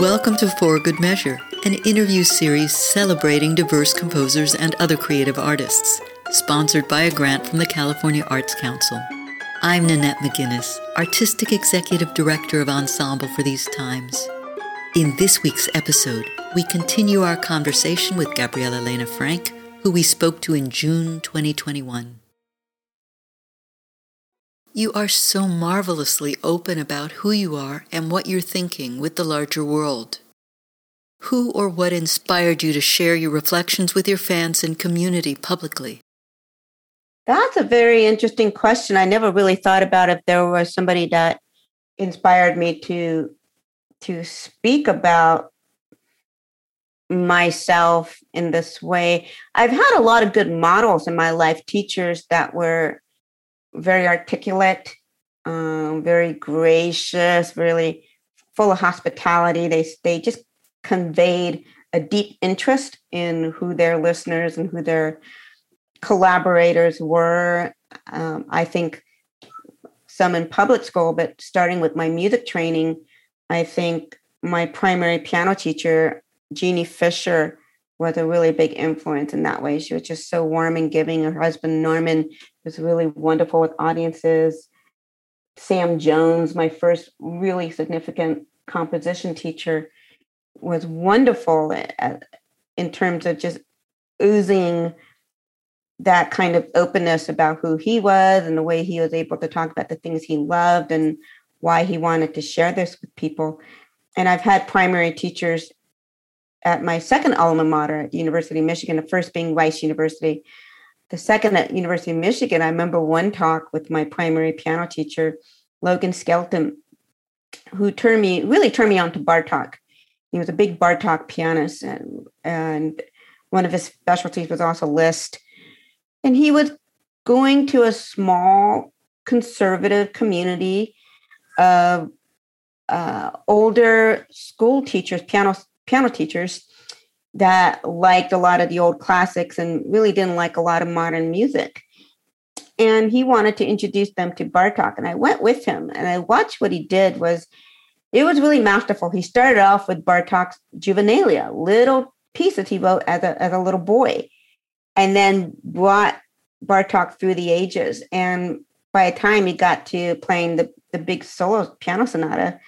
Welcome to For Good Measure, an interview series celebrating diverse composers and other creative artists, sponsored by a grant from the California Arts Council. I'm Nanette McGuinness, Artistic Executive Director of Ensemble for these times. In this week's episode, we continue our conversation with Gabriela Lena Frank, who we spoke to in June 2021. You are so marvelously open about who you are and what you're thinking with the larger world. Who or what inspired you to share your reflections with your fans and community publicly? That's a very interesting question. I never really thought about if there was somebody that inspired me to to speak about myself in this way. I've had a lot of good models in my life, teachers that were very articulate, um, very gracious, really full of hospitality. They they just conveyed a deep interest in who their listeners and who their collaborators were. Um, I think some in public school, but starting with my music training, I think my primary piano teacher, Jeannie Fisher, was a really big influence in that way. She was just so warm and giving. Her husband, Norman, was really wonderful with audiences. Sam Jones, my first really significant composition teacher, was wonderful in terms of just oozing that kind of openness about who he was and the way he was able to talk about the things he loved and why he wanted to share this with people. And I've had primary teachers at my second alma mater at the University of Michigan, the first being Rice University, the second at University of Michigan, I remember one talk with my primary piano teacher, Logan Skelton, who turned me really turned me on to Bartok. He was a big Bartok pianist, and and one of his specialties was also Liszt. And he was going to a small conservative community of uh, older school teachers, piano piano teachers, that liked a lot of the old classics and really didn't like a lot of modern music. And he wanted to introduce them to Bartok. And I went with him and I watched what he did was it was really masterful. He started off with Bartok's Juvenilia, little pieces he wrote as a, as a little boy, and then brought Bartok through the ages. And by the time he got to playing the, the big solo piano sonata,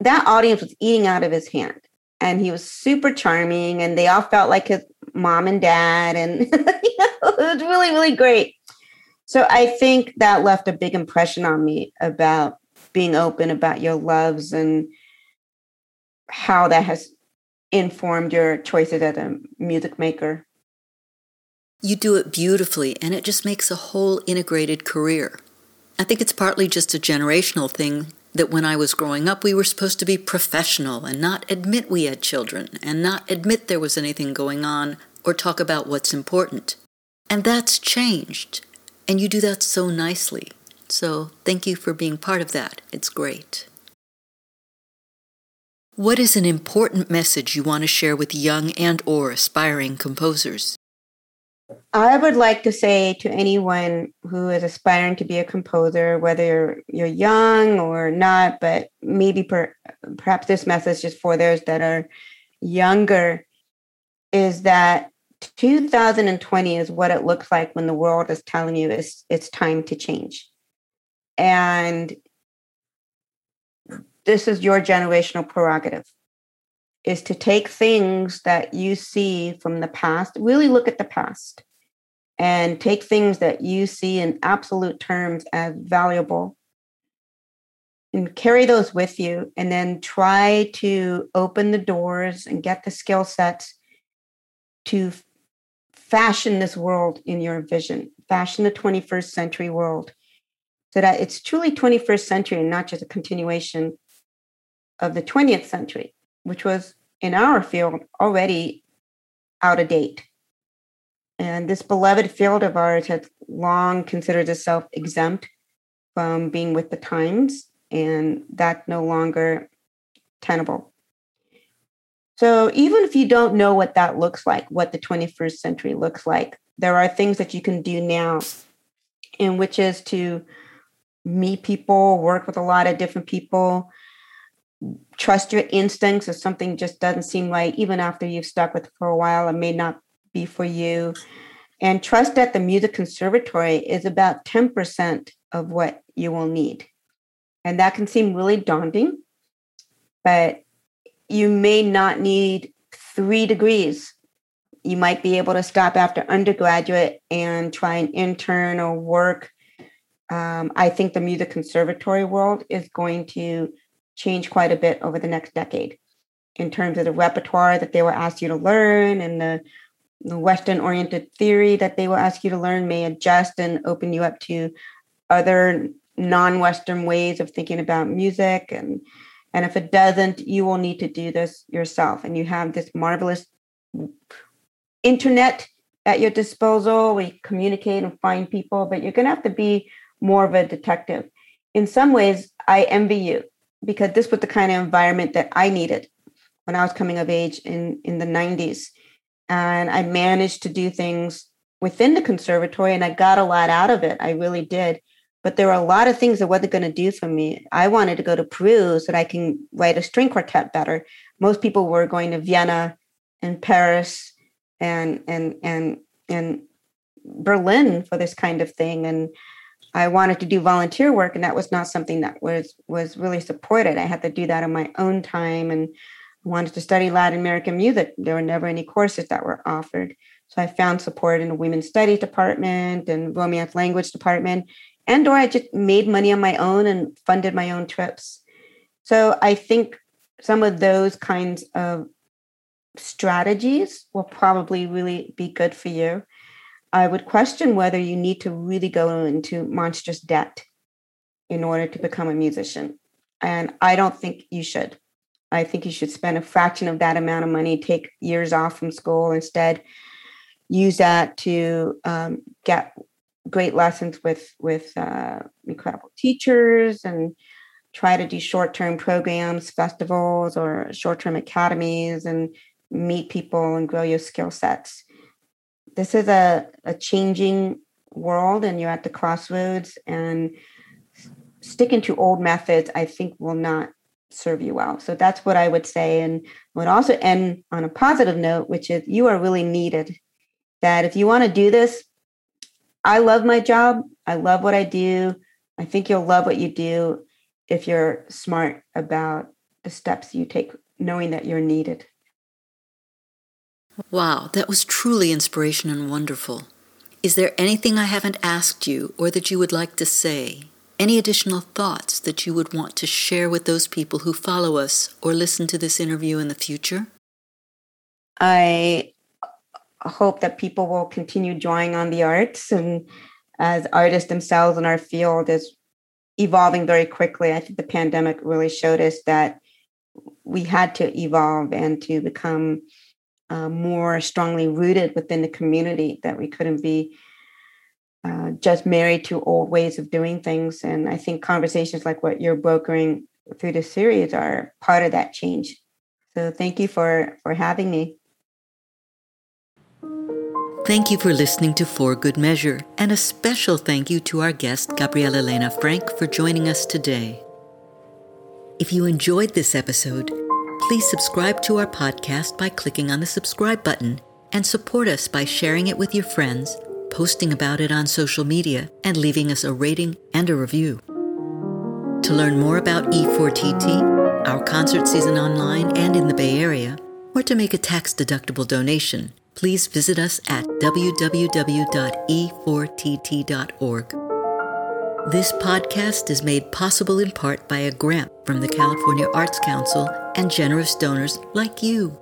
that audience was eating out of his hand and he was super charming and they all felt like his mom and dad and you know, it was really really great. So i think that left a big impression on me about being open about your loves and how that has informed your choices as a music maker. You do it beautifully and it just makes a whole integrated career. I think it's partly just a generational thing that when I was growing up, we were supposed to be professional and not admit we had children and not admit there was anything going on or talk about what's important. And that's changed. And you do that so nicely. So thank you for being part of that. It's great. What is an important message you want to share with young and or aspiring composers? I would like to say to anyone who is aspiring to be a composer, whether you're, you're young or not, but maybe per, perhaps this message is for those that are younger, is that 2020 is what it looks like when the world is telling you it's, it's time to change. And this is your generational prerogative is to take things that you see from the past, really look at the past and take things that you see in absolute terms as valuable and carry those with you and then try to open the doors and get the skill sets to fashion this world in your vision. Fashion the 21st century world so that it's truly 21st century and not just a continuation of the 20th century which was in our field already out of date. And this beloved field of ours has long considered itself exempt from being with the times, and that's no longer tenable. So, even if you don't know what that looks like, what the 21st century looks like, there are things that you can do now, in which is to meet people, work with a lot of different people, trust your instincts if something just doesn't seem right, even after you've stuck with it for a while, it may not be for you. And trust that the music conservatory is about 10% of what you will need. And that can seem really daunting, but you may not need three degrees. You might be able to stop after undergraduate and try an intern or work. Um, I think the music conservatory world is going to change quite a bit over the next decade in terms of the repertoire that they will ask you to learn and the, the Western oriented theory that they will ask you to learn may adjust and open you up to other non-Western ways of thinking about music. And, and if it doesn't, you will need to do this yourself. And you have this marvelous internet at your disposal. We communicate and find people, but you're going to have to be more of a detective. In some ways, I envy you because this was the kind of environment that I needed when I was coming of age in, in the 90s. And I managed to do things within the conservatory and I got a lot out of it. I really did. But there were a lot of things that wasn't going to do for me. I wanted to go to Peru so that I can write a string quartet better. Most people were going to Vienna and Paris and and and and Berlin for this kind of thing. And I wanted to do volunteer work, and that was not something that was was really supported. I had to do that on my own time, and I wanted to study Latin American music. There were never any courses that were offered, so I found support in the women's studies department and romance language department, and or I just made money on my own and funded my own trips. So I think some of those kinds of strategies will probably really be good for you. I would question whether you need to really go into monstrous debt in order to become a musician. And I don't think you should. I think you should spend a fraction of that amount of money, take years off from school instead, use that to um, get great lessons with with uh, incredible teachers and try to do short-term programs festivals or short-term academies and meet people and grow your skill sets this is a, a changing world and you're at the crossroads and sticking to old methods i think will not serve you well. So that's what i would say. And would also end on a positive note which is you are really needed. That if you want to do this i love my job. I love what i do. I think you'll love what you do if you're smart about the steps you take knowing that you're needed Wow, that was truly inspiration and wonderful. Is there anything I haven't asked you or that you would like to say? Any additional thoughts that you would want to share with those people who follow us or listen to this interview in the future? I hope that people will continue drawing on the arts and as artists themselves in our field is evolving very quickly. I think the pandemic really showed us that we had to evolve and to become uh, more strongly rooted within the community, that we couldn't be uh, just married to old ways of doing things. And I think conversations like what you're brokering through the series are part of that change. So thank you for, for having me. Thank you for listening to For Good Measure, and a special thank you to our guest, Gabriela Lena Frank, for joining us today. If you enjoyed this episode, Please subscribe to our podcast by clicking on the subscribe button and support us by sharing it with your friends, posting about it on social media, and leaving us a rating and a review. To learn more about E4TT, our concert season online and in the Bay Area, or to make a tax deductible donation, please visit us at www.e4tt.org. This podcast is made possible in part by a grant from the California Arts Council and generous donors like you.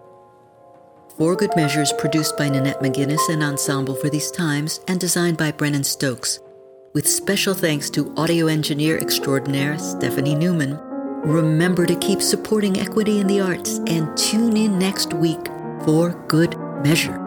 For Good Measures produced by Nanette McGuinness and Ensemble for These Times and designed by Brennan Stokes, with special thanks to audio engineer extraordinaire Stephanie Neumann. Remember to keep supporting equity in the arts and tune in next week for Good Measure.